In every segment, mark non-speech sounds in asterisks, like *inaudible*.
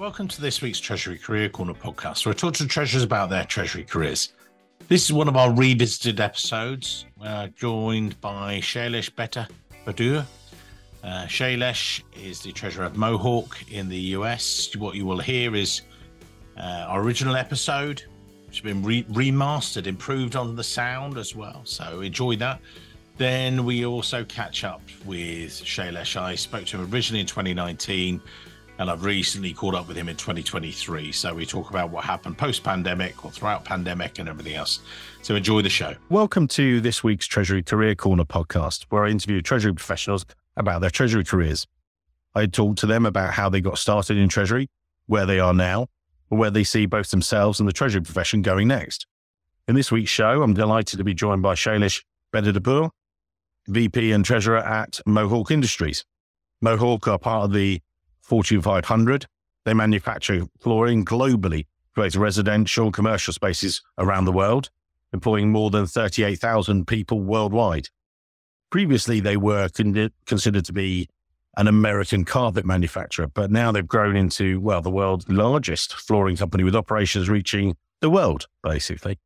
Welcome to this week's Treasury Career Corner podcast, where I talk to treasurers about their Treasury careers. This is one of our revisited episodes. We're joined by Shailesh Betta Badur. Uh, Shailesh is the treasurer of Mohawk in the US. What you will hear is uh, our original episode, which has been re- remastered, improved on the sound as well. So enjoy that. Then we also catch up with Shailesh. I spoke to him originally in 2019, and I've recently caught up with him in 2023. So we talk about what happened post pandemic or throughout pandemic and everything else. So enjoy the show. Welcome to this week's Treasury Career Corner podcast, where I interview Treasury professionals about their Treasury careers. I talk to them about how they got started in Treasury, where they are now, and where they see both themselves and the Treasury profession going next. In this week's show, I'm delighted to be joined by Shailesh Bettadapur, VP and Treasurer at Mohawk Industries. Mohawk are part of the Fortune 500. They manufacture flooring globally for both residential and commercial spaces around the world, employing more than 38,000 people worldwide. Previously, they were con- considered to be an American carpet manufacturer, but now they've grown into, well, the world's largest flooring company with operations reaching the world, basically.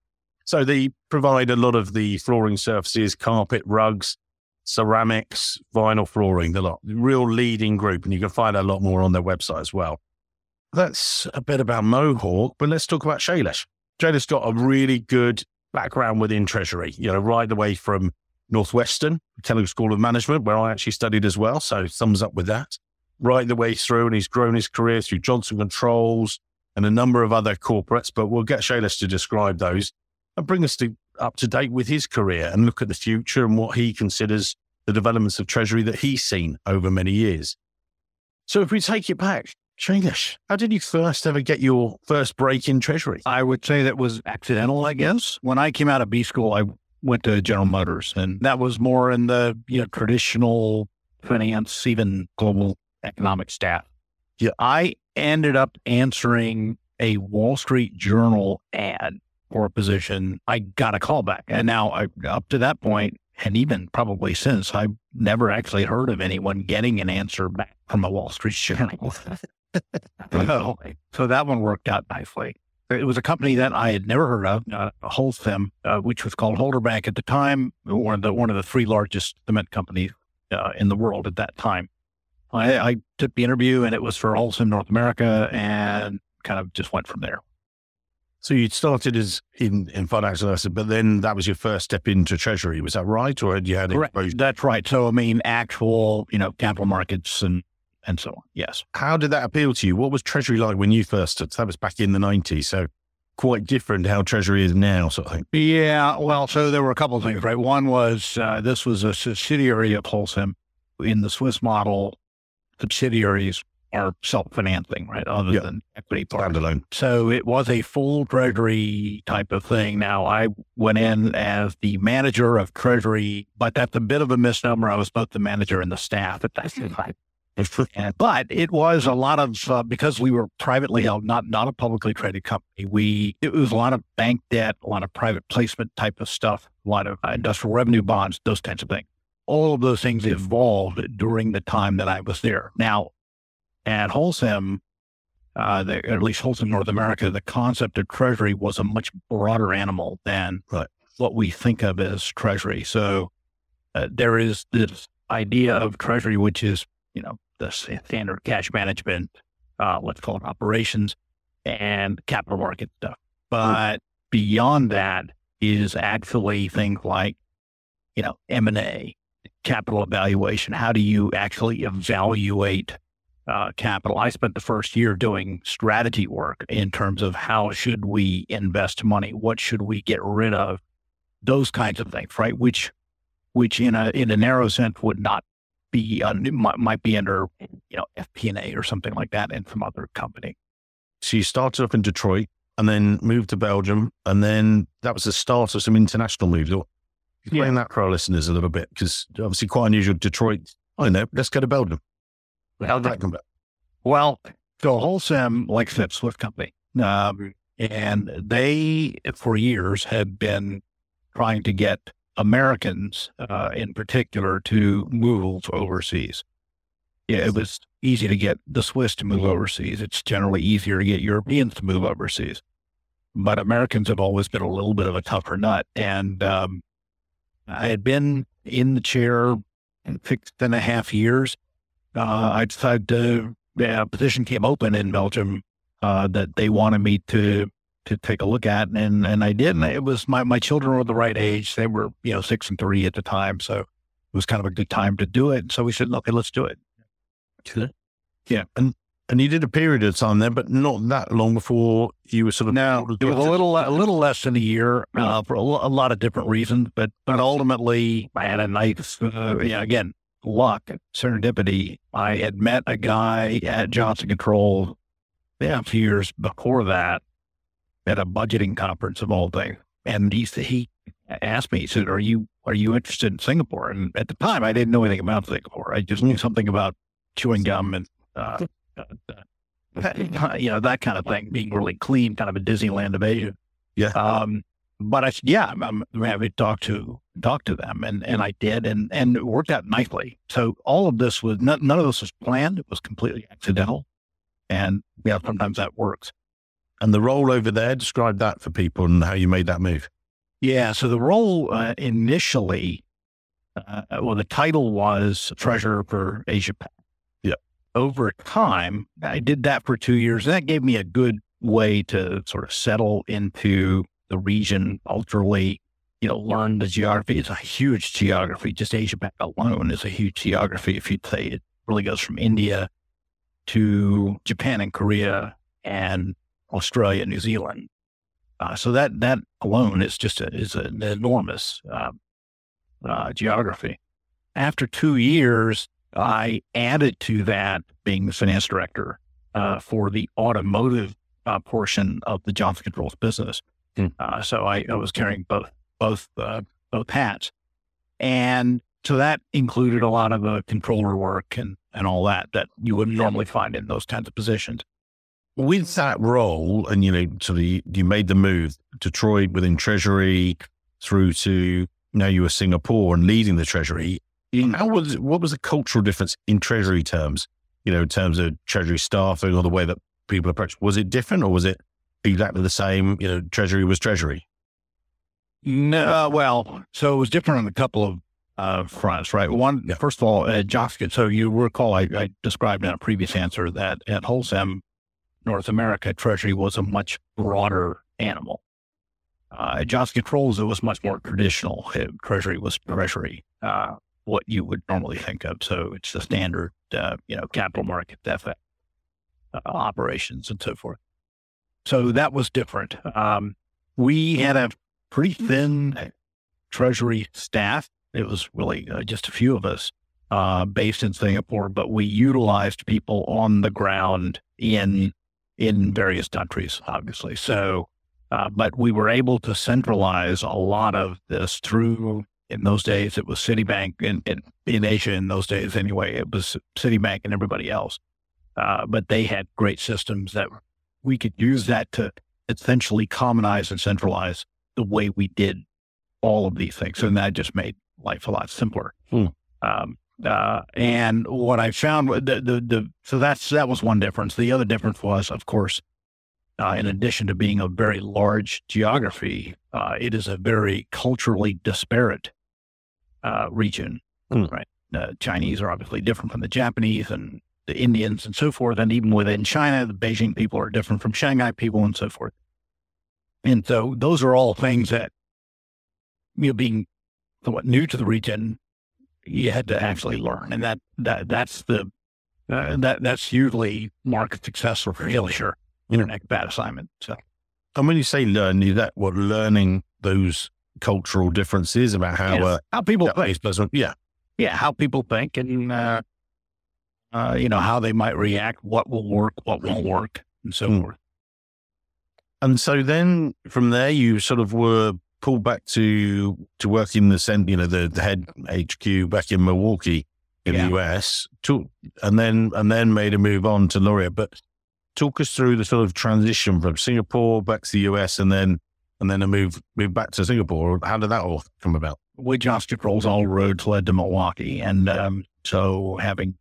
So they provide a lot of the flooring surfaces, carpet, rugs, ceramics, vinyl flooring, the lot, real leading group. And you can find a lot more on their website as well. That's a bit about Mohawk, but let's talk about Shailesh. Shailesh got a really good background within Treasury, you know, right the way from Northwestern, Kellogg School of Management, where I actually studied as well. So thumbs up with that. Right the way through, and he's grown his career through Johnson Controls and a number of other corporates, but we'll get Shailesh to describe those and bring us to, up to date with his career and look at the future and what he considers the developments of Treasury that he's seen over many years. So if we take it back, Shailesh, how did you first ever get your first break in Treasury? I would say that was accidental, I guess. When I came out of B school, I went to General Motors, and that was more in the you know traditional finance, even global economic staff. Yeah. I ended up answering a Wall Street Journal ad for a position. I got a call back, and now I, up to that point, and even probably since, I've never actually heard of anyone getting an answer back from a Wall Street Journal. *laughs* so, so that one worked out nicely. It was a company that I had never heard of, uh, Holcim, uh, which was called Holderbank at the time, one of the one of the three largest cement companies uh, in the world at that time. I, I took the interview, and it was for Holcim North America, and kind of just went from there. So you started as in, in financial analysis, but then that was your first step into treasury. Was that right? Or had you had Correct. exposure? That's right. So I mean, actual, you know, capital markets and and so on. Yes. How did that appeal to you? What was treasury like when you first started? That was back in the 90s. So quite different how treasury is now, sort of thing. Yeah. Well, so there were a couple of things, right? One was uh, this was a subsidiary of Holcim. In the Swiss model, subsidiaries are self-financing, right? Other Yeah. than equity part. Standalone. So it was a full treasury type of thing. Now I went in as the manager of treasury, but that's a bit of a misnomer. I was both the manager and the staff at that time. And, but it was a lot of uh, because we were privately held, not not a publicly traded company. We it was a lot of bank debt, a lot of private placement type of stuff, a lot of uh, industrial revenue bonds, those kinds of things. All of those things evolved during the time that I was there. Now, at Holcim, uh, the, at least Holcim North America, the concept of treasury was a much broader animal than Right. what we think of as treasury. So uh, there is this idea of treasury, which is you know the standard cash management, uh, let's call it operations, and capital market stuff. But beyond that is actually things like you know M and A, capital evaluation. How do you actually evaluate uh, capital. I spent the first year doing strategy work in terms of how should we invest money, what should we get rid of, those kinds of things, right? Which, which in a in a narrow sense would not be un, might, might be under you know FP&A or something like that in some other company. So you started up in Detroit and then moved to Belgium. And then that was the start of some international moves. Or Explain that for our listeners a little bit, because obviously quite unusual. Detroit, I know, let's go to Belgium. How that come about? Well, so Holcim, like I said, Swift company, um, and they for years had been trying to get Americans, uh, in particular, to move overseas. yeah, it was easy to get the Swiss to move overseas. It's generally easier to get Europeans to move overseas. But Americans have always been a little bit of a tougher nut. And um, I had been in the chair six and a half years. Uh, I decided to, yeah, a position came open in Belgium uh, that they wanted me to to take a look at, and and I did. And it was my my children were the right age; they were you know six and three at the time, so it was kind of a good time to do it. So we said, okay, let's do it. Yeah, and and you did a period of time there, but not that long before you were sort of No, it was a little a little less than a year uh, for a, a lot of different reasons, but but ultimately I had a nice, uh, yeah, again, luck, serendipity. I had met a guy at Johnson Controls, yeah, a few years before that, at a budgeting conference of all things, and he he asked me, he said, "Are you are you interested in Singapore?" And at the time, I didn't know anything about Singapore. I just knew something about chewing gum and. Uh, *laughs* uh, *laughs* you know, that kind of thing, being really clean, kind of a Disneyland of Asia. Yeah. Um, but I said, yeah, I'm, I'm happy to talk to talk to them, and and I did, and and it worked out nicely. So all of this was none, none of this was planned; it was completely accidental, and yeah, sometimes that works. and the role over there. Describe that for people and how you made that move. Yeah. So the role uh, initially, uh, well, the title was treasurer for Asia Pac. Yeah. Over time, I did that for two years. And that gave me a good way to sort of settle into the region culturally, you know, learn the geography. It's a huge geography. Just Asia Pac alone is a huge geography. If you'd say it really goes from India to Japan and Korea and Australia, New Zealand. Uh, so that that alone is just a, is an enormous uh, uh, geography. After two years, I added to that being the finance director uh, for the automotive uh, portion of the Johnson Controls business. Hmm. Uh, so I, I was carrying both both uh, both hats, and so that included a lot of the controller work and and all that that you would normally find in those kinds of positions. With that role, and you know, sort of you, you made the move to Troy within Treasury through to now you were Singapore and leading the Treasury. How was what was the cultural difference in Treasury terms? You know, in terms of Treasury staffing or the way that people approach. Was it different or was it exactly the same? You know, Treasury was Treasury. No, uh, well, so it was different on a couple of uh, fronts, right? One, Yeah. first of all, uh, Johnson. So you recall, I, I described in a previous answer that at Holcim North America, Treasury was a much broader animal. Uh, at Johnson Controls, it was much more traditional. Uh, Treasury was Treasury, uh, what you would normally think of. So it's the standard, uh, you know, capital market FX uh, operations and so forth. So that was different. Um, we had a pretty thin treasury staff. It was really uh, just a few of us uh, based in Singapore, but we utilized people on the ground in in various countries, obviously. So, uh, but we were able to centralize a lot of this through. In those days, it was Citibank in, in, in Asia. In those days, anyway, it was Citibank and everybody else. Uh, but they had great systems that we could use that to essentially commonize and centralize the way we did all of these things. And that just made life a lot simpler. Hmm. Um, uh, and what I found, the, the, the, so that's, that was one difference. The other difference was, of course, uh, in addition to being a very large geography, uh, it is a very culturally disparate uh, region, Hmm. right? Uh, Chinese are obviously different from the Japanese and the Indians and so forth. And even within China, the Beijing people are different from Shanghai people and so forth. And so those are all things that, you know, being somewhat new to the region, you had to actually learn. And that, that, that's the, uh, that, that's usually market success or failure in an bad assignment. So And when you say learn, is that what learning those cultural differences about how Yes. uh, how people think, yeah, yeah, how people think and, uh, uh, you know, how they might react, what will work, what won't work and so Hmm. forth. And so then from there, you sort of were pulled back to to work in the cent, you know, the, the head HQ back in Milwaukee in Yeah. the US, to, and then and then made a move on to Laureate. But talk us through the sort of transition from Singapore back to the US, and then and then a move move back to Singapore. How did that all come about? with Johnson Controls, all roads led to Milwaukee. And um, so having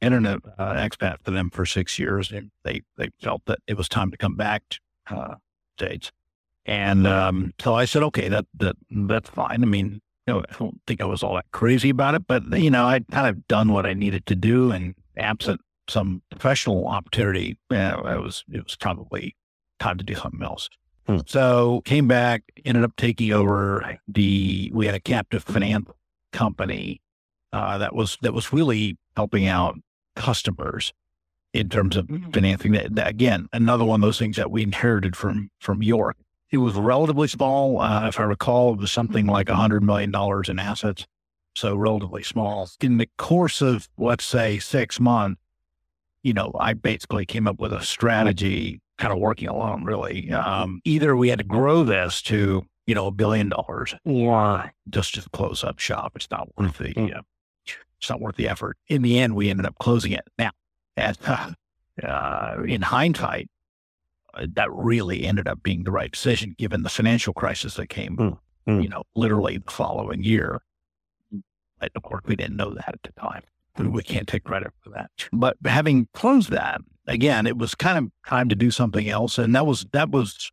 internet uh, expat for them for six years, and they they felt that it was time to come back to uh, States. And um, so I said, okay, that that that's fine. I mean, you know, I don't think I was all that crazy about it, but you know, I'd kind of done what I needed to do, and absent some professional opportunity, you know, it was it was probably time to do something else. Hmm. So came back, ended up taking over the. We had a captive finance company uh, that was that was really helping out customers in terms of financing. That, that again, another one of those things that we inherited from from York. It was relatively small, uh, if I recall. It was something like a hundred million dollars in assets, so relatively small. In the course of let's say six months, you know, I basically came up with a strategy, kind of working alone, really. Um, either we had to grow this to you know a billion dollars, or just to close up shop. It's not worth the Mhm. uh, it's not worth the effort. In the end, we ended up closing it. Now, as, *laughs* uh, in hindsight, uh, that really ended up being the right decision given the financial crisis that came, Mm, mm. you know, literally the following year. But of course, we didn't know that at the time. We can't take credit for that. But having closed that, again, it was kind of time to do something else. And that was, that was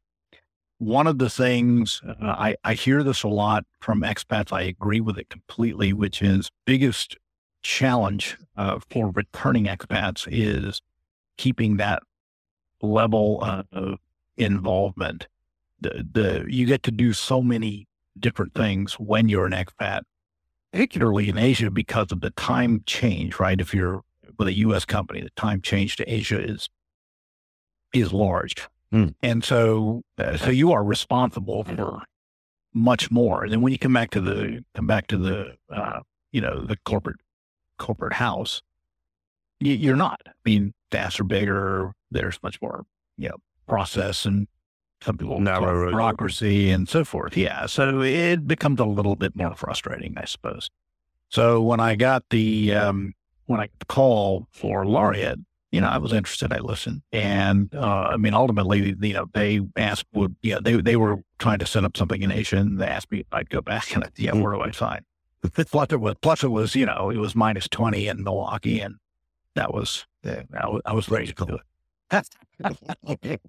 one of the things uh, I, I hear this a lot from expats. I agree with it completely, which is biggest challenge uh, for returning expats is keeping that level uh, of involvement. The, the you get to do so many different things when you're an expat, particularly in Asia because of the time change. Right, if you're with a U.S. company, the time change to Asia is is large, Hmm. and so uh, so you are responsible for much more. And then when you come back to the come back to the uh, you know the corporate corporate house, you, you're not. I mean, staffs are bigger. There's much more, you know, process and some people it bureaucracy and so forth. Yeah. So it becomes a little bit more frustrating, I suppose. So when I got the, um, when I got the call for Laureate, you know, I was interested. I listened. And, uh, I mean, ultimately, you know, they asked, would, yeah, they, they were trying to set up something in Asia and they asked me if I'd go back and I, yeah, where do I sign? *laughs* Plus it was, plus it was, you know, it was minus 20 in Milwaukee and that was, yeah, I was, I was ready to do it.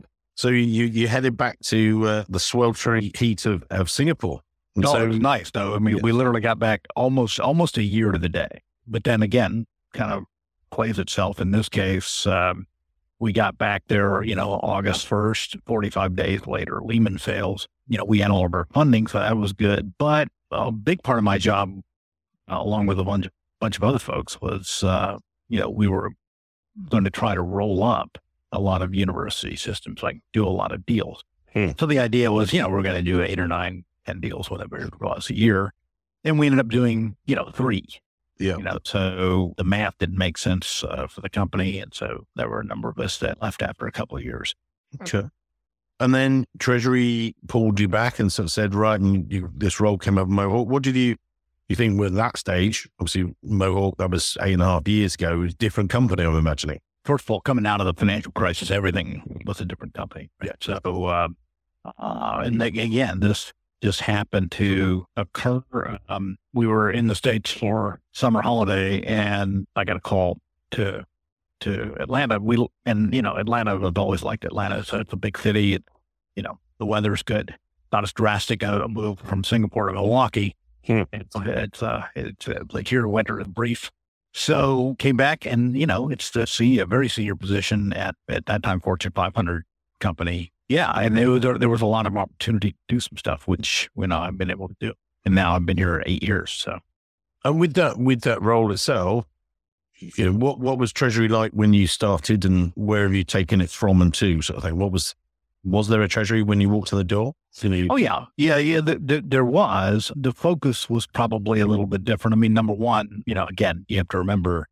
*laughs* So you you headed back to uh, the sweltering heat of, of Singapore. And No, so it was nice though. I mean, we literally got back almost almost a year to the day. But then again, kind of plays itself in this case. Um, we got back there, you know, August first. Forty five days later, Lehman fails. You know, we had all of our funding, so that was good. But a big part of my job, uh, along with a bunch bunch of other folks, was uh, you know we were going to try to roll up a lot of university systems, like do a lot of deals. Hmm. So the idea was, you know, we're going to do eight or nine, ten deals, whatever it was a year. And we ended up doing, you know, three, yeah, you know, so the math didn't make sense uh, for the company. And so there were a number of us that left after a couple of years. okay. And then Treasury pulled you back and sort of said, right, and you, this role came up. Mohawk. What did you you think with that stage? Obviously, Mohawk that was eight and a half years ago. It was a different company. I'm imagining. First of all, coming out of the financial crisis, everything was a different company. Right? So, uh, uh, and again, this just happened to occur. Um, we were in the States for summer holiday and I got a call to, to Atlanta. We, and you know, Atlanta, I've always liked Atlanta. So it's a big city. It, you know, the weather's good. Not as drastic a move from Singapore to Milwaukee. Hmm. It's, it's, uh, it's uh, like here, winter is brief. So came back and, you know, it's the senior, very senior position at, at that time, Fortune 500 company. Yeah. And there was, there was a lot of opportunity to do some stuff, which, you know, I've been able to do. And now I've been here eight years. So And with that with that role itself, you know, what what was Treasury like when you started, and where have you taken it from and to, sort of thing? What was was there a Treasury when you walked to the door? Oh yeah, yeah, yeah. The, the, there was the focus was probably a little bit different. I mean, number one, you know, again, you have to remember,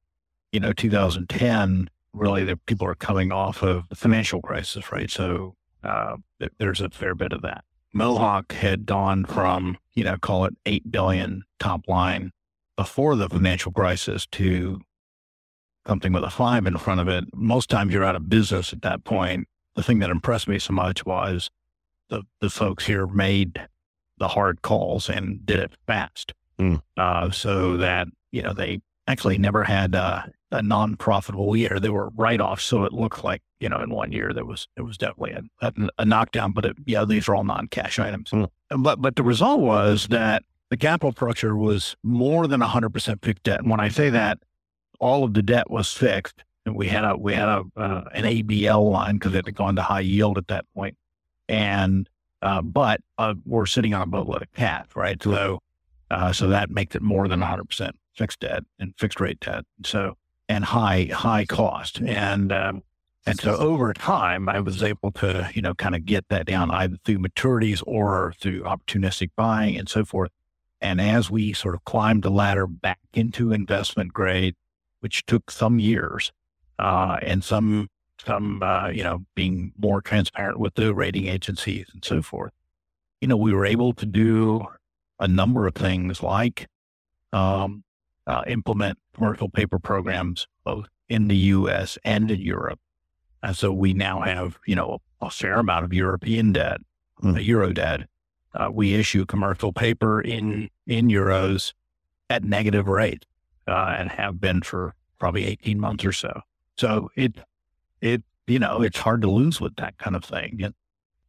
you know, 2010. Really, the people are coming off of the financial crisis, right? So uh, there's a fair bit of that. Mohawk had gone from you know, call it eight billion top line before the financial crisis to something with a five in front of it. Most times you're out of business at that point. The thing that impressed me so much was the, the folks here made the hard calls and did it fast. Mm. Uh, so that, you know, they, actually never had uh, a non-profitable year. They were write-offs, so it looked like you know in one year there was it was definitely a, a, a knockdown. But it, yeah, these are all non-cash items. Mm. But but the result was that the capital structure was more than 100% fixed debt. And when I say that, all of the debt was fixed. We had a we had a uh, an ABL line because it had gone to high yield at that point. And uh, but uh, we're sitting on a boatload of cash, right? So uh, so that makes it more than 100% fixed debt and fixed rate debt. So and high high cost and um, and so over time, I was able to, you know, kind of get that down either through maturities or through opportunistic buying and so forth. And as we sort of climbed the ladder back into investment grade, which took some years, uh, and some, some, uh, you know, being more transparent with the rating agencies and so forth, you know, we were able to do a number of things like, um, uh, implement commercial paper programs both in the U.S. and in Europe. And so we now have, you know, a fair amount of European debt, mm. euro debt, uh, we issue commercial paper in in euros at negative rate uh, and have been for probably 18 months or so. So it it you know it's hard to lose with that kind of thing. And,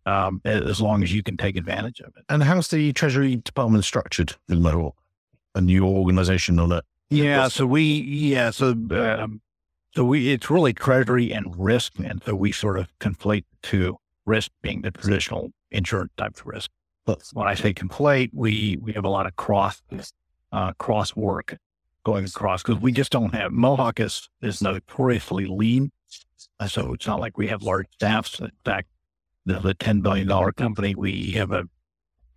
um, as long as you can take advantage of it. And how's the Treasury Department structured in Lahore? A new organization on it? Yeah, so we yeah, so um, so we it's really Treasury and risk, and so we sort of conflate the two. Risk being the traditional insurance type of risk, But when I say conflate, we we have a lot of cross uh, cross work going across because we just don't have Mohawk is is notoriously lean, so it's not like we have large staffs. In fact, the, the ten billion dollar company we have a,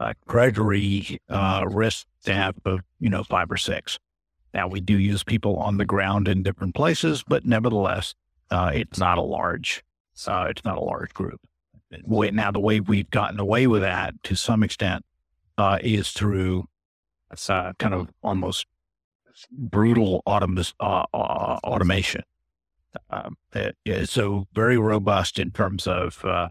a treasury uh, risk staff of you know five or six. Now we do use people on the ground in different places, but nevertheless, uh, it's not a large uh, it's not a large group now the way we've gotten away with that to some extent uh, is through uh, kind of almost brutal autom- uh, uh automation. Um, so very robust in terms of uh,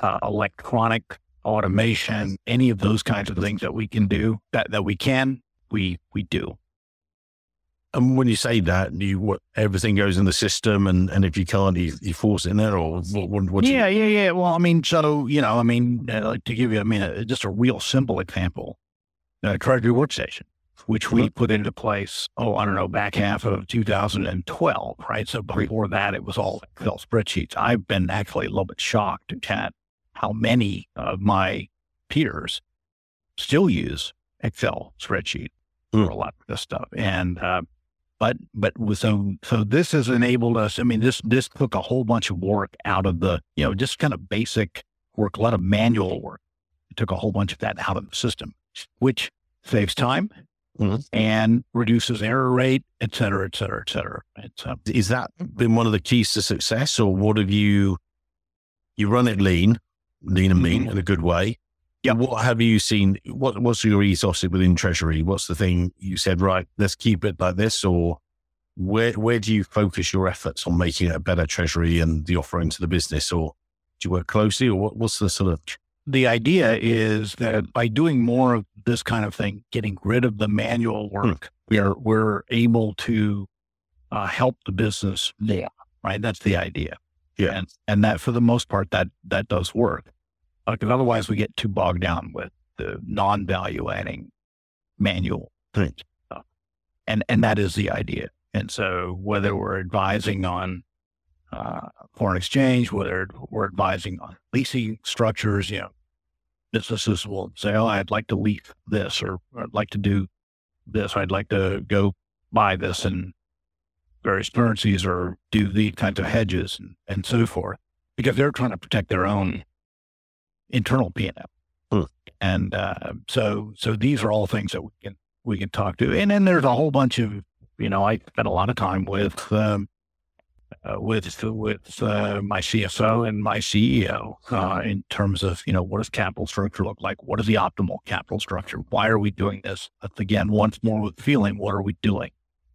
uh, electronic automation, any of those kinds of things that we can do that, that we can, we, we do. And when you say that, you what everything goes in the system, and, and if you can't, you, you force it in there, or what? what, what yeah, you... yeah, yeah. Well, I mean, so you know, I mean, uh, to give you, I mean, uh, just a real simple example, uh, Treasury Workstation, which we put into place. Oh, I don't know, back half of 2012, right? So before that, it was all Excel spreadsheets. I've been actually a little bit shocked at how many of my peers still use Excel spreadsheet mm. for a lot of this stuff, and uh, but but so so this has enabled us. I mean, this this took a whole bunch of work out of the you know just kind of basic work, a lot of manual work. It took a whole bunch of that out of the system, which saves time mm-hmm. and reduces error rate, et cetera, et cetera, et cetera. Um, Is that been one of the keys to success, or what have you? You run it lean, lean and mean mm-hmm. in a good way. Yeah. What have you seen? What What's your ethos within Treasury? What's the thing you said? Right, let's keep it like this, or where where do you focus your efforts on making it a better Treasury and the offering to the business, or do you work closely, or what, what's the sort of? The idea is that by doing more of this kind of thing, getting rid of the manual hmm. work, hmm. we are we're able to uh, help the business. Yeah, right. That's the idea. Yeah, and and that for the most part that that does work because otherwise we get too bogged down with the non-value adding manual things. And and that is the idea. And so whether we're advising on uh, foreign exchange, whether we're advising on leasing structures, you know, businesses will say, "Oh, I'd like to lease this, or I'd like to do this, or I'd like to go buy this in various currencies, or do these kinds of hedges and, and so forth," because they're trying to protect their own internal P&L. Hmm. And uh, so, so these are all things that we can we can talk to. And then there's a whole bunch of, you know, I spent a lot of time with um, uh, with with uh, my CSO and my CEO uh, in terms of, you know, what does capital structure look like? What is the optimal capital structure? Why are we doing this? That's again, once more with feeling, what are we doing?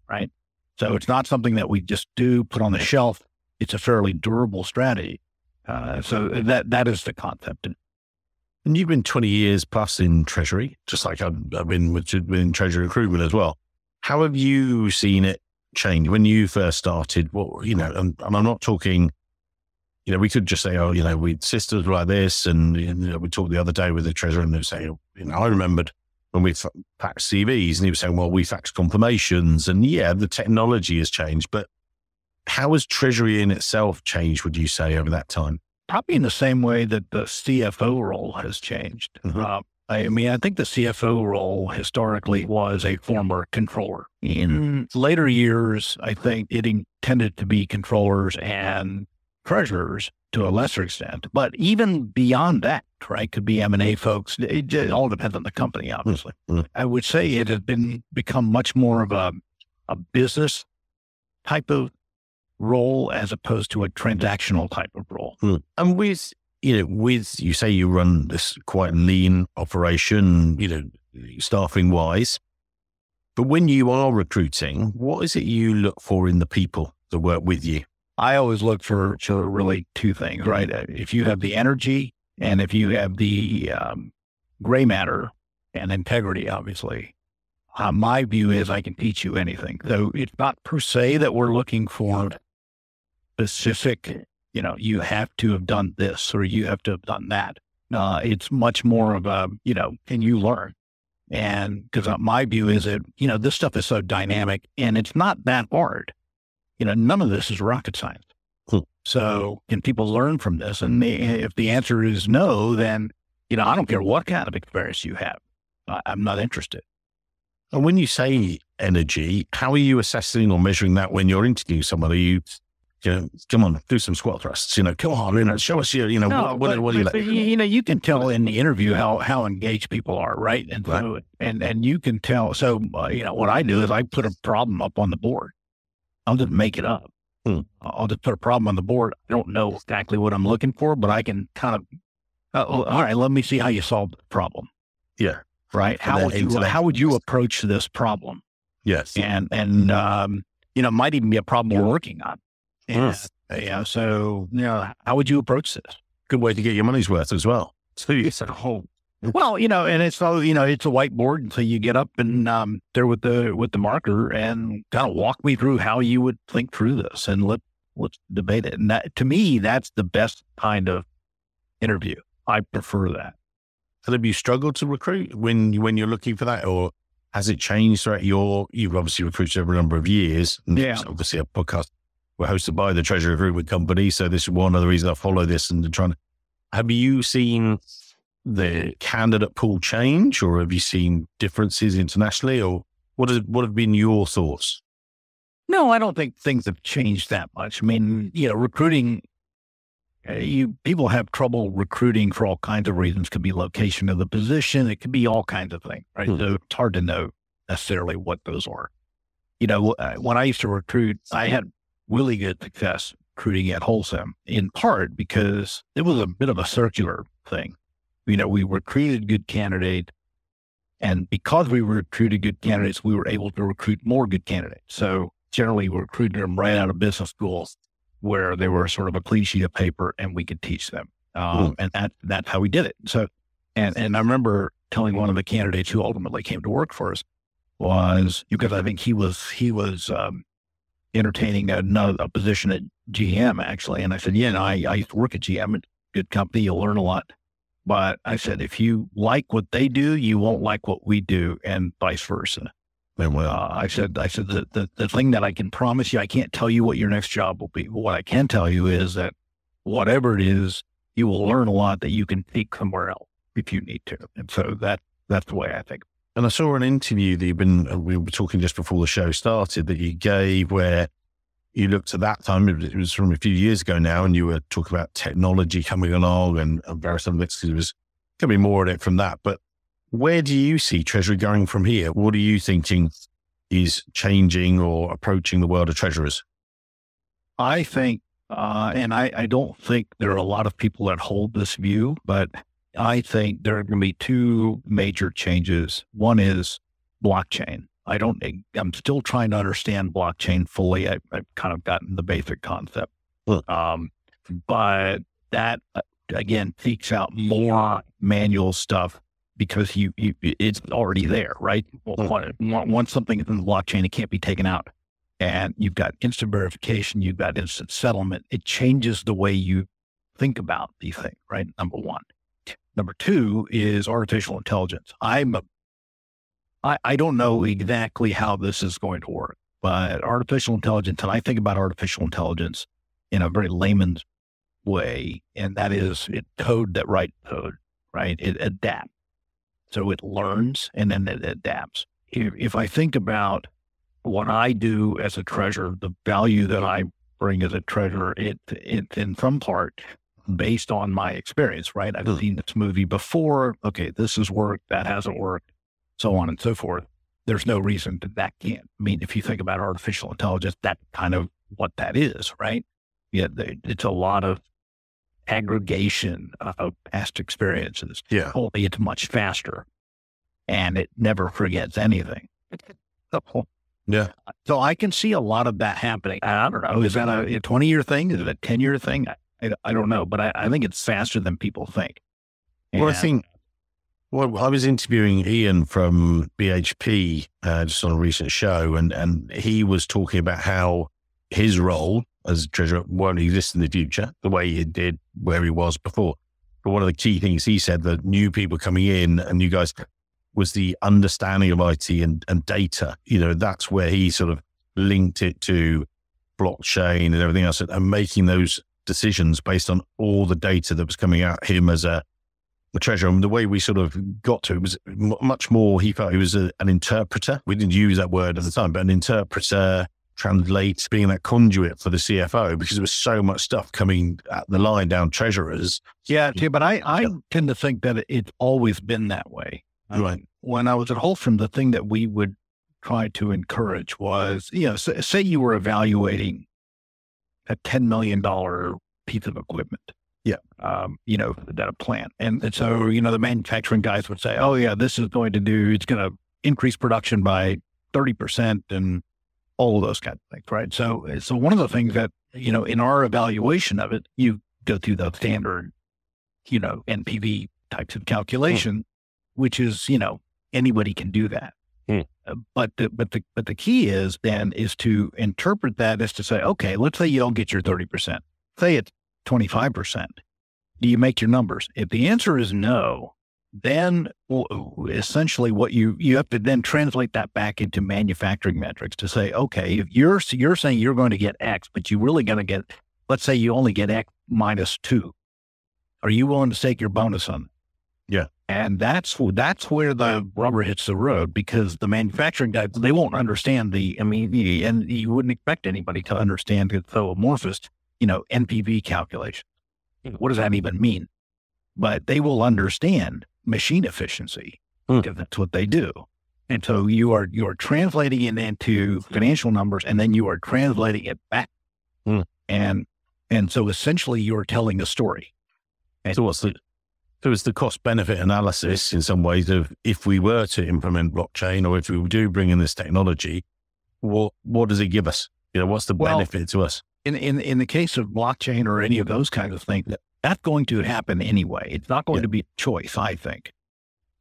Right. So it's not something that we just do put on the shelf. It's a fairly durable strategy. Uh, so that that is the concept. And you've been 20 years plus in Treasury, just like I've, I've been with, Treasury recruitment as well. How have you seen it change when you first started? What you know, and, and I'm not talking. You know, we could just say, "Oh, you know, we sisters like this," and you know, we talked the other day with the treasurer, and they say, "You know, I remembered when we faxed CVs, and he was saying, well, we fax confirmations, and yeah, the technology has changed, but how has Treasury in itself changed? Would you say over that time? Probably in the same way that the CFO role has changed. Mm-hmm. Uh, I mean, I think the CFO role historically was a former controller. In later years, I think it tended to be controllers and treasurers to a lesser extent. But even beyond that, right, could be M and A folks. It, it, all depends on the company, obviously. Mm-hmm. I would say it has been become much more of a a business type of role as opposed to a transactional type of role. Mm-hmm. And with you know, with you say you run this quite lean operation, you know, staffing wise. But when you are recruiting, what is it you look for in the people that work with you? I always look for, really two things, right? If you have the energy and if you have the um, gray matter and integrity, obviously, uh, my view is I can teach you anything. So it's not per se that we're looking for specific, you know, you have to have done this or you have to have done that. Uh, it's much more of a, you know, can you learn? And because uh, my view is that, you know, this stuff is so dynamic and it's not that hard you know, none of this is rocket science. Hmm. So can people learn from this? And the, if the answer is no, then, you know, I don't care what kind of experience you have. I, I'm not interested. And when you say energy, how are you assessing or measuring that when you're interviewing someone? Are you, you know, come on, do some squat thrusts, you know, come on, you know, show us your, you know, no, what, but, what, do you like? You know, you can tell in the interview how, how engaged people are, right? And, right. and, and you can tell. So, uh, you know, what I do is I put a problem up on the board I'll just make it up. Hmm. I'll just put a problem on the board. I don't know exactly what I'm looking for, but I can kind of, uh, all right, let me see how you solve the problem. Yeah. Right. How would you, how would you approach this problem? Yes. And, and, um, you know, might even be a problem we're working on. And, mm. yeah. So, you know, how would you approach this? Good way to get your money's worth as well. So you said, oh, well, you know, and it's all you know, it's a whiteboard, and so you get up and um, there with the with the marker and kind of walk me through how you would think through this, and let let's debate it. And that, to me, that's the best kind of interview. I prefer that. And have you struggled to recruit when when you're looking for that, or has it changed throughout your? You've obviously recruited over a number of years. yeah, obviously a podcast we're hosted by the Treasury Recruitment Company, so this is one of the reasons I follow this and trying to. Have you seen the candidate pool change, or have you seen differences internationally, or what has what have been your thoughts? No, I don't think things have changed that much. I mean, you know, recruiting. Uh, you people have trouble recruiting for all kinds of reasons. It could be location of the position. It could be all kinds of things, right? Hmm. So it's hard to know necessarily what those are. You know, uh, when I used to recruit, I had really good success recruiting at Holcim, in part because it was a bit of a circular thing you know, we recruited good candidates. And because we were recruited good candidates, we were able to recruit more good candidates. So generally we recruited them right out of business schools where they were sort of a clean sheet of paper and we could teach them. Um, mm. And that, that's how we did it. So, and, and I remember telling one of the candidates who ultimately came to work for us was because I think he was, he was, um, entertaining another a position at GM actually. And I said, yeah, no, I, I used to work at GM, good company. You'll learn a lot. But I said, if you like what they do, you won't like what we do, and vice versa. And well, uh, I said, I said the, the the thing that I can promise you, I can't tell you what your next job will be. But what I can tell you is that whatever it is, you will learn a lot that you can take somewhere else if you need to. And so that that's the way I think. And I saw an interview that you've been, uh, we were talking just before the show started that you gave where you looked at that time, it was from a few years ago now, and you were talking about technology coming along and, various other bits. There was going to be more in it from that. But where do you see Treasury going from here? What are you thinking is changing or approaching the world of treasurers? I think, uh, and I, I don't think there are a lot of people that hold this view, but I think there are going to be two major changes. One is blockchain. I don't, I'm still trying to understand blockchain fully. I, have kind of gotten the basic concept. Um, but that uh, again takes out more manual stuff because you, you it's already there, right? Once something is in the blockchain, it can't be taken out. and you've got instant verification, you've got instant settlement. It changes the way you think about these things, right? Number one. Number two is artificial intelligence. I'm a, I, I don't know exactly how this is going to work, but artificial intelligence, and I think about artificial intelligence in a very layman's way, and that is it code that writes code, right? It adapts. So it learns and then it adapts. If, if I think about what I do as a treasurer, the value that I bring as a treasurer, it, it in some part based on my experience, right? I've mm. seen this movie before. Okay, this has worked, that hasn't worked, so on and so forth. There's no reason that that can't. I mean, if you think about artificial intelligence, that's kind of what that is, right? Yeah, it's a lot of aggregation of past experiences. Yeah. Only it's much faster and it never forgets anything. *laughs* Yeah. So I can see a lot of that happening. I don't know. Is that a 20 year thing? Is it a 10 year thing? I, I, don't know, but I, I, think it's faster than people think. And, well, I think, well, I was interviewing Ian from BHP uh, just on a recent show, and, and he was talking about how his role as treasurer won't exist in the future the way it did where he was before. But one of the key things he said that new people coming in and you guys was the understanding of IT and, and data. You know, that's where he sort of linked it to blockchain and everything else and making those decisions based on all the data that was coming out him as a, a treasurer. And the way we sort of got to it was much more, he felt he was a, an interpreter. We didn't use that word at the time, but an interpreter translate being that conduit for the CFO because there was so much stuff coming at the line down treasurers. Yeah, too, but I, I yeah. tend to think that it's always been that way. Right. when I was at Holcim, the thing that we would try to encourage was, you know, say, say you were evaluating a $10 million piece of equipment. Yeah. Um, you know, that a plant. And, and so, you know, the manufacturing guys would say, oh, yeah, this is going to do, it's going to increase production by 30% and all of those kind of things, right? So, so one of the things that you know in our evaluation of it, you go through the standard, you know, NPV types of calculation, mm. which is you know anybody can do that. Mm. Uh, but the, but the but the key is then is to interpret that as to say, okay, let's say you don't get your thirty percent, say it's twenty five percent. Do you make your numbers? If the answer is no, then essentially what you you have to then translate that back into manufacturing metrics to say okay if you're you're saying you're going to get x but you're really going to get let's say you only get x minus 2 are you willing to take your bonus on yeah and that's that's where the rubber hits the road because the manufacturing guys they won't understand the i mean and you wouldn't expect anybody to understand the so amorphous you know npv calculation what does that even mean but they will understand machine efficiency hmm. because that's what they do. And so you are you are translating it into financial numbers, and then you are translating it back. Hmm. And and so essentially, you're telling a story. And so what's the so it's the cost benefit analysis in some ways of if we were to implement blockchain or if we do bring in this technology, what what does it give us? You know, what's the well, benefit to us? In in in the case of blockchain or any of those kinds of things, that's going to happen anyway. It's not going yeah. to be a choice, I think.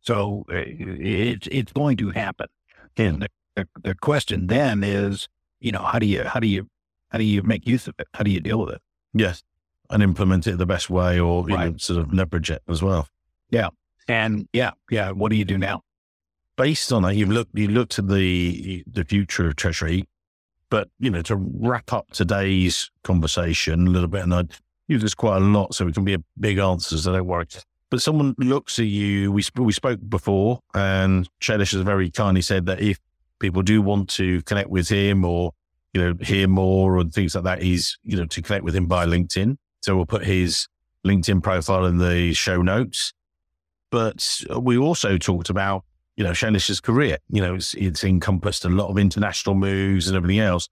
So uh, it's it's going to happen. And the, the, the, question then is, you know, how do you how do you how do you make use of it? How do you deal with it? Yes, and implement it the best way, or right. know, sort of leverage it as well. Yeah, and yeah, yeah. What do you do now? Based on that, you've looked you looked at the the future of Treasury, but you know to wrap up today's conversation a little bit, and I'd use this quite a lot, so it can be a big answer, so don't worry. But someone looks at you, we, we spoke before, and Shailesh has very kindly said that if people do want to connect with him or, you know, hear more and things like that, he's, you know, to connect with him by LinkedIn. So we'll put his LinkedIn profile in the show notes. But we also talked about, you know, Shailesh's career. You know, it's, it's encompassed a lot of international moves and everything else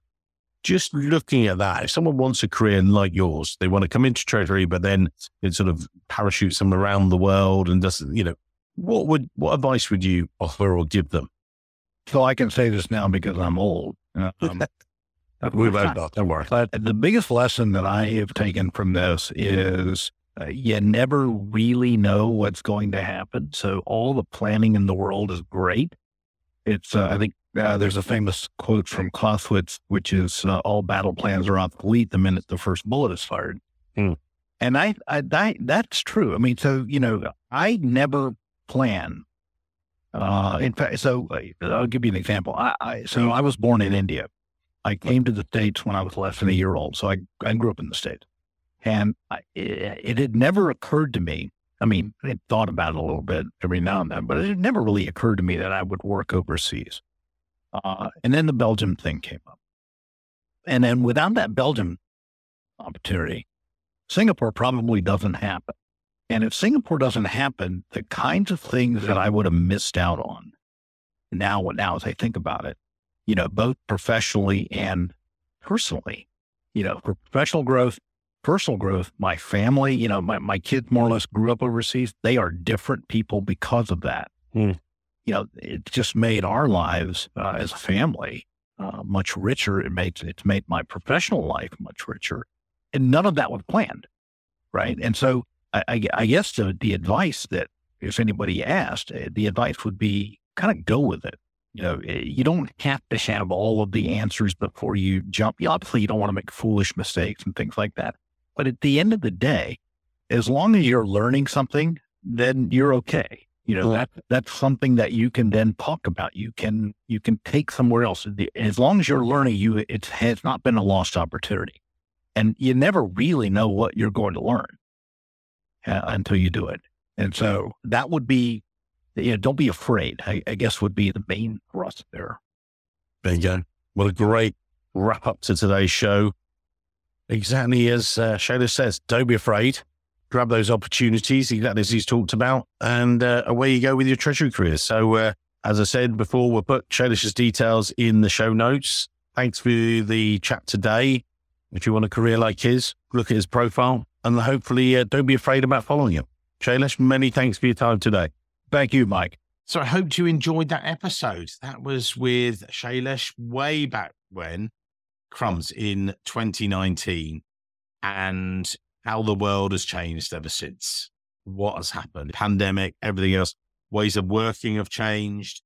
just looking at that, if someone wants a career like yours, they want to come into treasury, but then it sort of parachutes them around the world and doesn't, you know, what would, what advice would you offer or give them? So I can say this now because I'm old. Uh, um, *laughs* we both not, don't worry. But the biggest lesson that I have taken from this is uh, you never really know what's going to happen. So all the planning in the world is great. It's, uh, I think Uh, there's a famous quote from Clausewitz, which is uh, all battle plans are obsolete the minute the first bullet is fired. Hmm. And I, I, I, that's true. I mean, so, you know, I never plan. Uh, in fact, so uh, I'll give you an example. I, I, so I was born in India. I came to the States when I was less than a year old. So I, I grew up in the States. And I, it, it had never occurred to me. I mean, I thought about it a little bit every now and then, but it never really occurred to me that I would work overseas. Uh, and then the Belgium thing came up. And then without that Belgium opportunity, Singapore probably doesn't happen. And if Singapore doesn't happen, the kinds of things that I would have missed out on now, now as I think about it, you know, both professionally and personally, you know, for professional growth, personal growth, my family, you know, my, my kids more or less grew up overseas. They are different people because of that. Hmm. You know, it just made our lives uh, as a family uh, much richer. It made, it's made my professional life much richer. And none of that was planned. Right. And so I, I, I guess the, the advice that if anybody asked, uh, the advice would be kind of go with it. You know, eh, you don't have to have all of the answers before you jump. You, obviously, you don't want to make foolish mistakes and things like that. But at the end of the day, as long as you're learning something, then you're okay. You know, that that's something that you can then talk about. You can you can take somewhere else. As long as you're learning, you it has not been a lost opportunity, and you never really know what you're going to learn uh, until you do it. And so that would be, you know, don't be afraid. I, I guess would be the main thrust there. There you go. What a great wrap up to today's show. Exactly as uh, Shailesh says, don't be afraid. Grab those opportunities, exactly as he's talked about, and uh, away you go with your treasury career. So, uh, as I said before, we'll put Shailesh's details in the show notes. Thanks for the chat today. If you want a career like his, look at his profile and hopefully uh, don't be afraid about following him. Shailesh, many thanks for your time today. Thank you, Mike. So I hope you enjoyed that episode. That was with Shailesh way back when, crumbs in 2019, and how the world has changed ever since. What has happened? Pandemic, everything else. Ways of working have changed.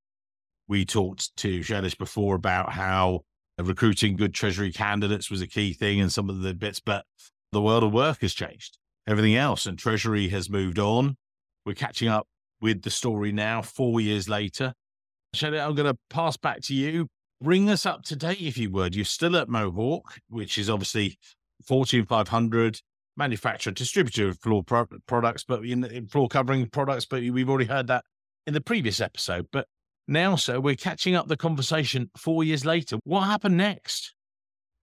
We talked to Shailesh before about how recruiting good treasury candidates was a key thing and some of the bits, but the world of work has changed. Everything else and treasury has moved on. We're catching up with the story now, four years later. I'm going to pass back to you. Bring us up to date, if you would. You're still at Mohawk, which is obviously Fortune 500 manufacturer, distributor of floor pro- products, but in, in floor covering products. But we've already heard that in the previous episode. But now, sir, we're catching up the conversation four years later. What happened next?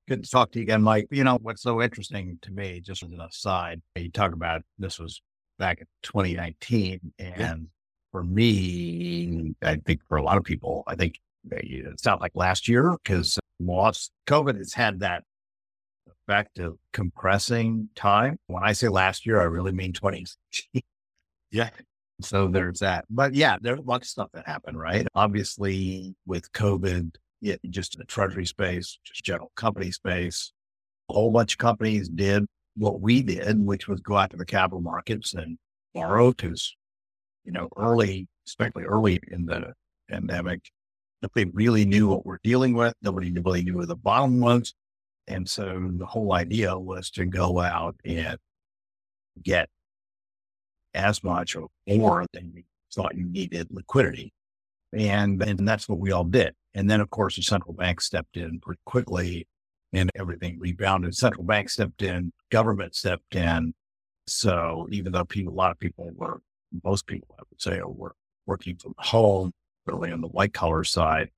Good to talk to you again, Mike. You know, what's so interesting to me, just as an aside, you talk about this was back in 2019. And yeah. for me, I think for a lot of people, I think uh, it's not like last year because COVID has had that effect of compressing time. When I say last year, I really mean 2016. yeah. *laughs* So there's that. But yeah, there's a lot of stuff that happened, right? Obviously, with COVID, it, just in the treasury space, just general company space. A whole bunch of companies did what we did, mm-hmm. which was go out to the capital markets and borrow because, you know, early, especially early in the pandemic, nobody really knew what we're dealing with. Nobody really knew where the bottom was. And so the whole idea was to go out and get as much or more than you thought you needed liquidity. And, and that's what we all did. And then, of course, the central bank stepped in pretty quickly and everything rebounded. Central bank stepped in, government stepped in. So even though people, a lot of people were, most people, I would say, were working from home, really on the white collar side,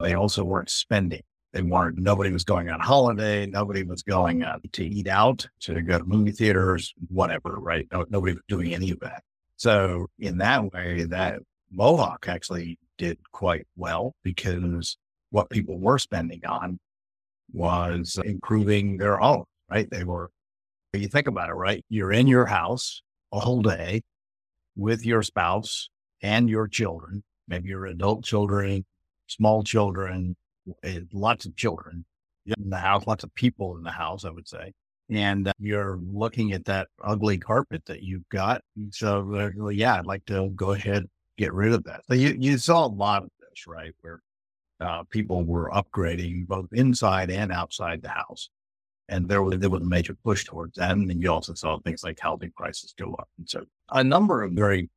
they also weren't spending. They weren't, nobody was going on holiday. Nobody was going uh, to eat out, to go to movie theaters, whatever, right? No, nobody was doing any of that. So in that way, that Mohawk actually did quite well because what people were spending on was improving their home, right? They were, you think about it, right? You're in your house a whole day with your spouse and your children, maybe your adult children, small children, eh, lots of children in the house, lots of people in the house, I would say. And you're looking at that ugly carpet that you've got. So, uh, yeah, I'd like to go ahead get rid of that. So you, you saw a lot of this, right? Where uh, people were upgrading both inside and outside the house. And there was, there was a major push towards that. And then you also saw things like housing prices go up. And so a number of very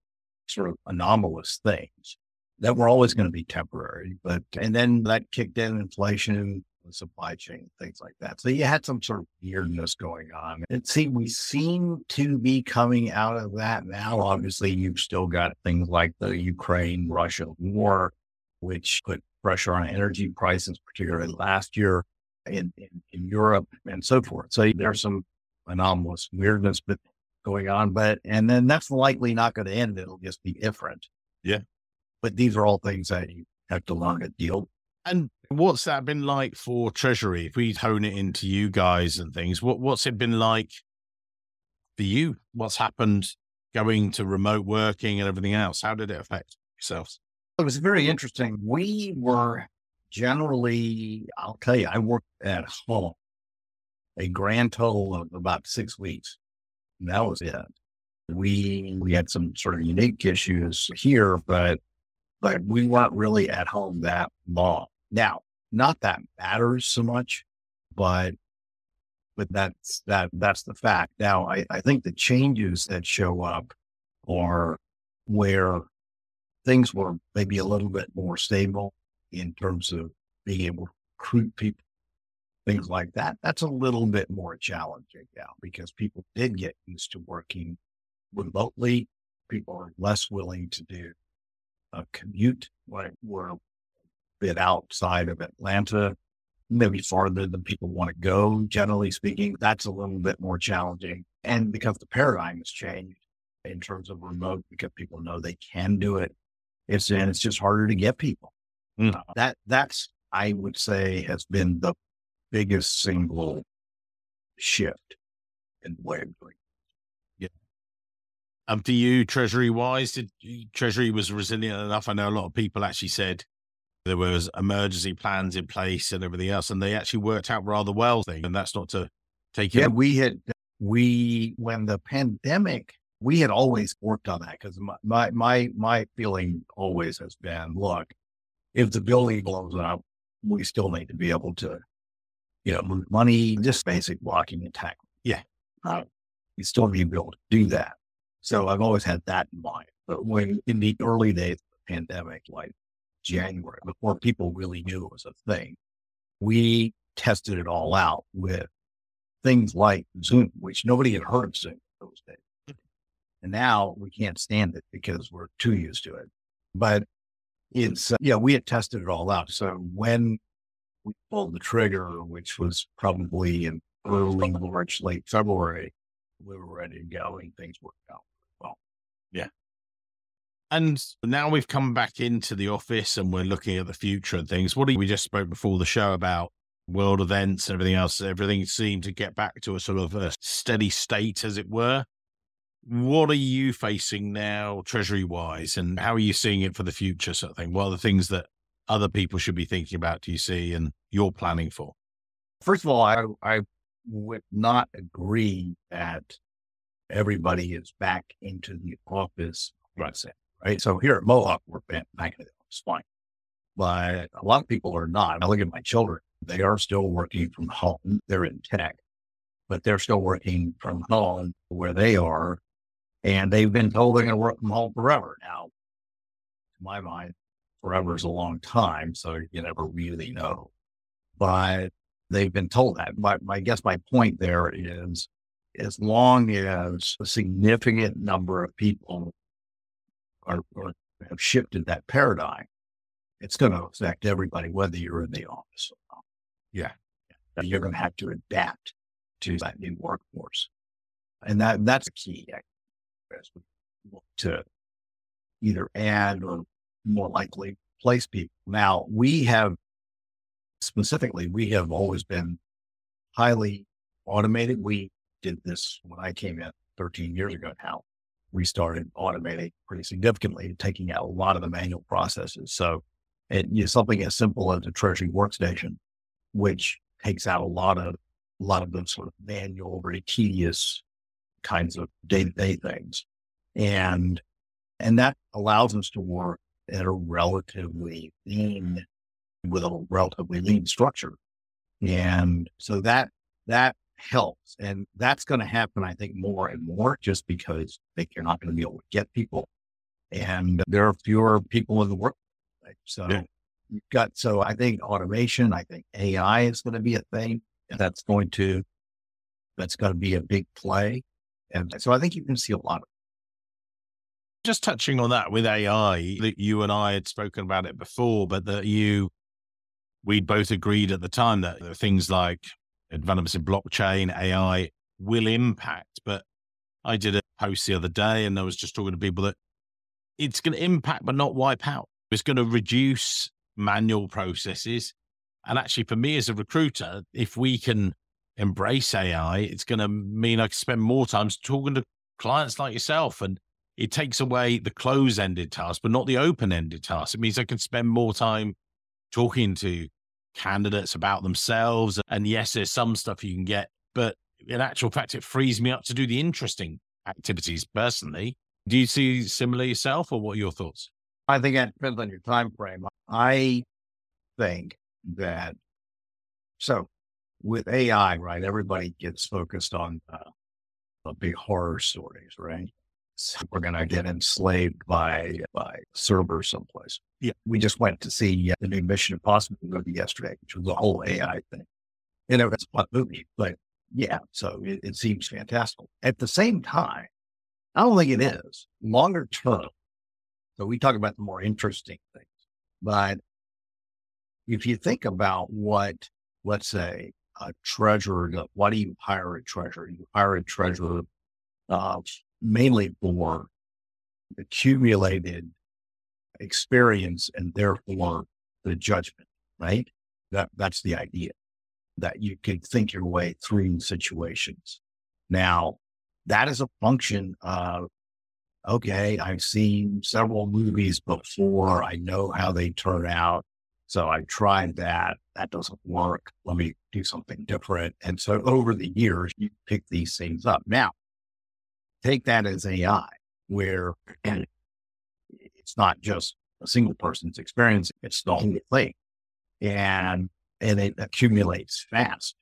sort of anomalous things that were always going to be temporary. But, and then that kicked in inflation, the supply chain, things like that. So you had some sort of weirdness going on. And see, we seem to be coming out of that now. Obviously, you've still got things like the Ukraine Russia war, which put pressure on energy mm-hmm. prices, particularly last year in, in, in Europe and so forth. So there's some anomalous weirdness but going on, but and then that's likely not going to end. It'll just be different. Yeah. But these are all things that you have to learn to deal. And what's that been like for Treasury? If we hone it into you guys and things, what what's it been like for you? What's happened going to remote working and everything else? How did it affect yourselves? It was very mm-hmm. interesting. We were generally, I'll tell you, I worked at home a grand total of about six weeks. And that was it. We we had some sort of unique issues here, but but we weren't really at home that long. Now, not that matters so much, but but that's that that's the fact. Now, I, I think the changes that show up are where things were maybe a little bit more stable in terms of being able to recruit people, things like that. That's a little bit more challenging now because people did get used to working remotely. People are less willing to do a commute. Like we're a bit outside of Atlanta, maybe farther than people want to go, generally speaking. That's a little bit more challenging. And because the paradigm has changed in terms of remote, because people know they can do it it's and it's just harder to get people. Mm. That that's I would say has been the biggest single shift in the way of doing. Yeah. Um, do you Treasury wise? Did Treasury was resilient enough? I know a lot of people actually said there was emergency plans in place and everything else, and they actually worked out rather well. Thing, and that's not to take. It. Yeah, we had we when the pandemic we had always worked on that because my, my, my my feeling always has been, look, if the building blows up, we still need to be able to, you know, move money, just basic blocking and tackling. Yeah, uh, you still need to be able to do that. So I've always had that in mind. But when in the early days of the pandemic, like January, before people really knew it was a thing, we tested it all out with things like Zoom, which nobody had heard of Zoom those days. And now we can't stand it because we're too used to it. But it's, uh, yeah, we had tested it all out. So when we pulled the trigger, which was probably in early March, late February, we were ready to go and things worked out well. Yeah. And now we've come back into the office and we're looking at the future and things. What do you, we just spoke before the show about world events and everything else? Everything seemed to get back to a sort of a steady state, as it were what are you facing now, treasury wise, and how are you seeing it for the future? Sort of thing. What are the things that other people should be thinking about? Do you see and you're planning for? First of all, I, I would not agree that everybody is back into the office. Right. Right. So here at Mohawk, we're back in the office, fine. But a lot of people are not. I look at my children; they are still working from home. They're in tech, but they're still working from home where they are and they've been told they're going to work from home forever. Now, to my mind, forever is a long time, so you never really know. But they've been told that. But I guess my point there is as long as a significant number of people are, are have shifted that paradigm, it's going to affect everybody, whether you're in the office or not. Yeah. You're going to have to adapt to that new workforce. And that that's key as we look to either add or more likely place people. Now, we have specifically, we have always been highly automated. We did this when I came in 13 years ago now. We started automating pretty significantly, taking out a lot of the manual processes. So it, you know, something as simple as a treasury workstation, which takes out a lot of a lot of those sort of manual, very tedious kinds of day to day things. And, and that allows us to work at a relatively lean with a relatively lean structure. And so that, that helps. And that's going to happen, I think, more and more just because they, you're not going to be able to get people. And there are fewer people in the world. Right? So yeah. you've got, so I think automation, I think AI is going to be a thing that's going to, that's going to be a big play. And so I think you can see a lot of just touching on that with AI, that you and I had spoken about it before, but that you, we'd both agreed at the time that things like developments in blockchain, AI will impact. But I did a post the other day and I was just talking to people that it's going to impact, but not wipe out. It's going to reduce manual processes. And actually, for me as a recruiter, if we can embrace AI, it's going to mean I can spend more time talking to clients like yourself. And it takes away the close ended task, but not the open ended task. It means I can spend more time talking to candidates about themselves. And yes, there's some stuff you can get, but in actual fact, it frees me up to do the interesting activities personally. Do you see similar yourself or what are your thoughts? I think it depends on your time frame. I think that so with AI, right, everybody gets focused on uh, the big horror stories, right? we're going to get enslaved by by servers someplace. Yeah, we just went to see uh, the new Mission Impossible movie yesterday, which was a whole AI thing. You know, it's a fun movie, but yeah, so it, it seems fantastical. At the same time, I don't think it is longer term. So we talk about the more interesting things, but if you think about what, let's say, a treasurer, why do you hire a treasurer? You hire a treasurer uh, mainly for accumulated experience and therefore the judgment, right? That that's the idea that you can think your way through situations. Now, that is a function of okay, I've seen several movies before. I know how they turn out. So I tried that. That doesn't work. Let me do something different. And so over the years, you pick these things up. Now, take that as AI, where *clears throat* it's not just a single person's experience, it's the whole thing. And and it accumulates fast.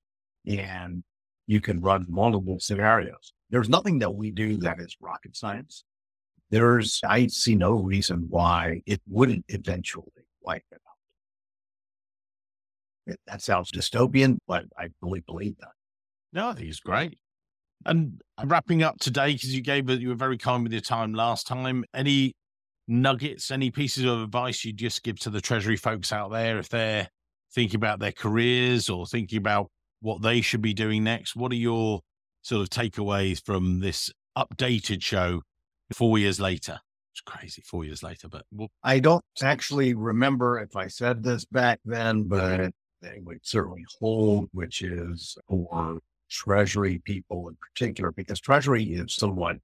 And you can run multiple scenarios. There's nothing that we do that is rocket science. There's I see no reason why it wouldn't eventually wipe it out. That sounds dystopian, but I really believe that. No, I think it's great. And wrapping up today, because you gave you were very kind with your time last time. Any nuggets, any pieces of advice you'd just give to the Treasury folks out there if they're thinking about their careers or thinking about what they should be doing next? What are your sort of takeaways from this updated show four years later? It's crazy, four years later, but we'll... I don't actually remember if I said this back then, but it would certainly hold, which is for Treasury people in particular, because Treasury is somewhat,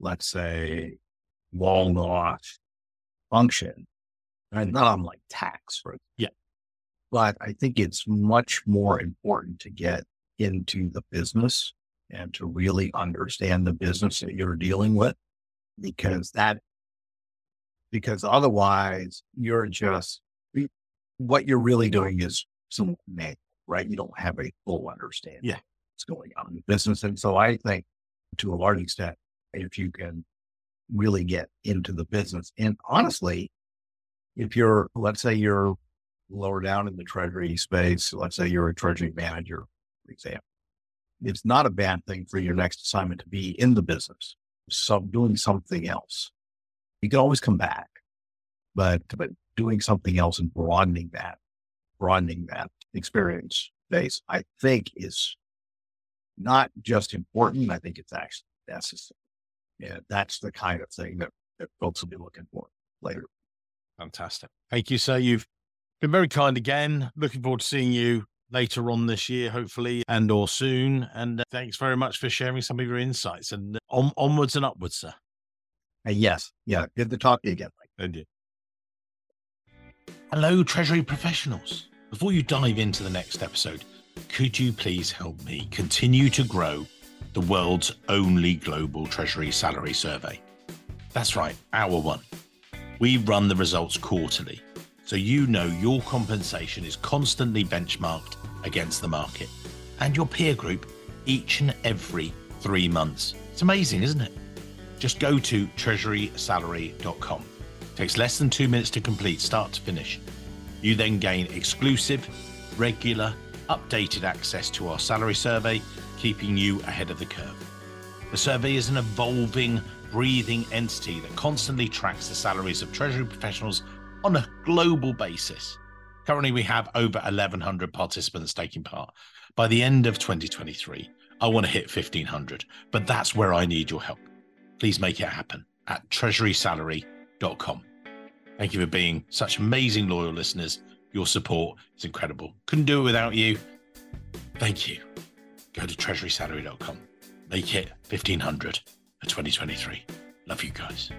let's say, walled off function, and not unlike tax, for yeah. But I think it's much more important to get into the business and to really understand the business that you're dealing with, because that, because otherwise you're just what you're really doing is mm-hmm. some manual right? You don't have a full understanding yeah. what's going on in the business. And so I think to a large extent, if you can really get into the business and honestly, if you're, let's say you're lower down in the treasury space, let's say you're a treasury manager, for example, it's not a bad thing for your next assignment to be in the business, so doing something else. You can always come back, but, but doing something else and broadening that, broadening that experience base, I think is not just important. I think it's actually necessary. Yeah, that's the kind of thing that, that folks will be looking for later. Fantastic. Thank you, sir. You've been very kind again. Looking forward to seeing you later on this year, hopefully, and or soon. And uh, thanks very much for sharing some of your insights and uh, on, onwards and upwards, sir. Uh, yes. Yeah. Good to talk to you again. Thank you. Hello, Treasury professionals. Before you dive into the next episode, could you please help me continue to grow the world's only global Treasury salary survey? That's right, our one. We run the results quarterly so you know your compensation is constantly benchmarked against the market and your peer group each and every three months. It's amazing, isn't it? Just go to treasurysalary.com. Takes less than two minutes to complete, start to finish. You then gain exclusive, regular, updated access to our salary survey, keeping you ahead of the curve. The survey is an evolving, breathing entity that constantly tracks the salaries of Treasury professionals on a global basis. Currently, we have over 1,100 participants taking part. By the end of 2023, I want to hit 1,500, but that's where I need your help. Please make it happen at treasurysalary.com. Thank you for being such amazing loyal listeners. Your support is incredible. Couldn't do it without you. Thank you. Go to treasurysalary.com. Make it 1500 for 2023. Love you guys.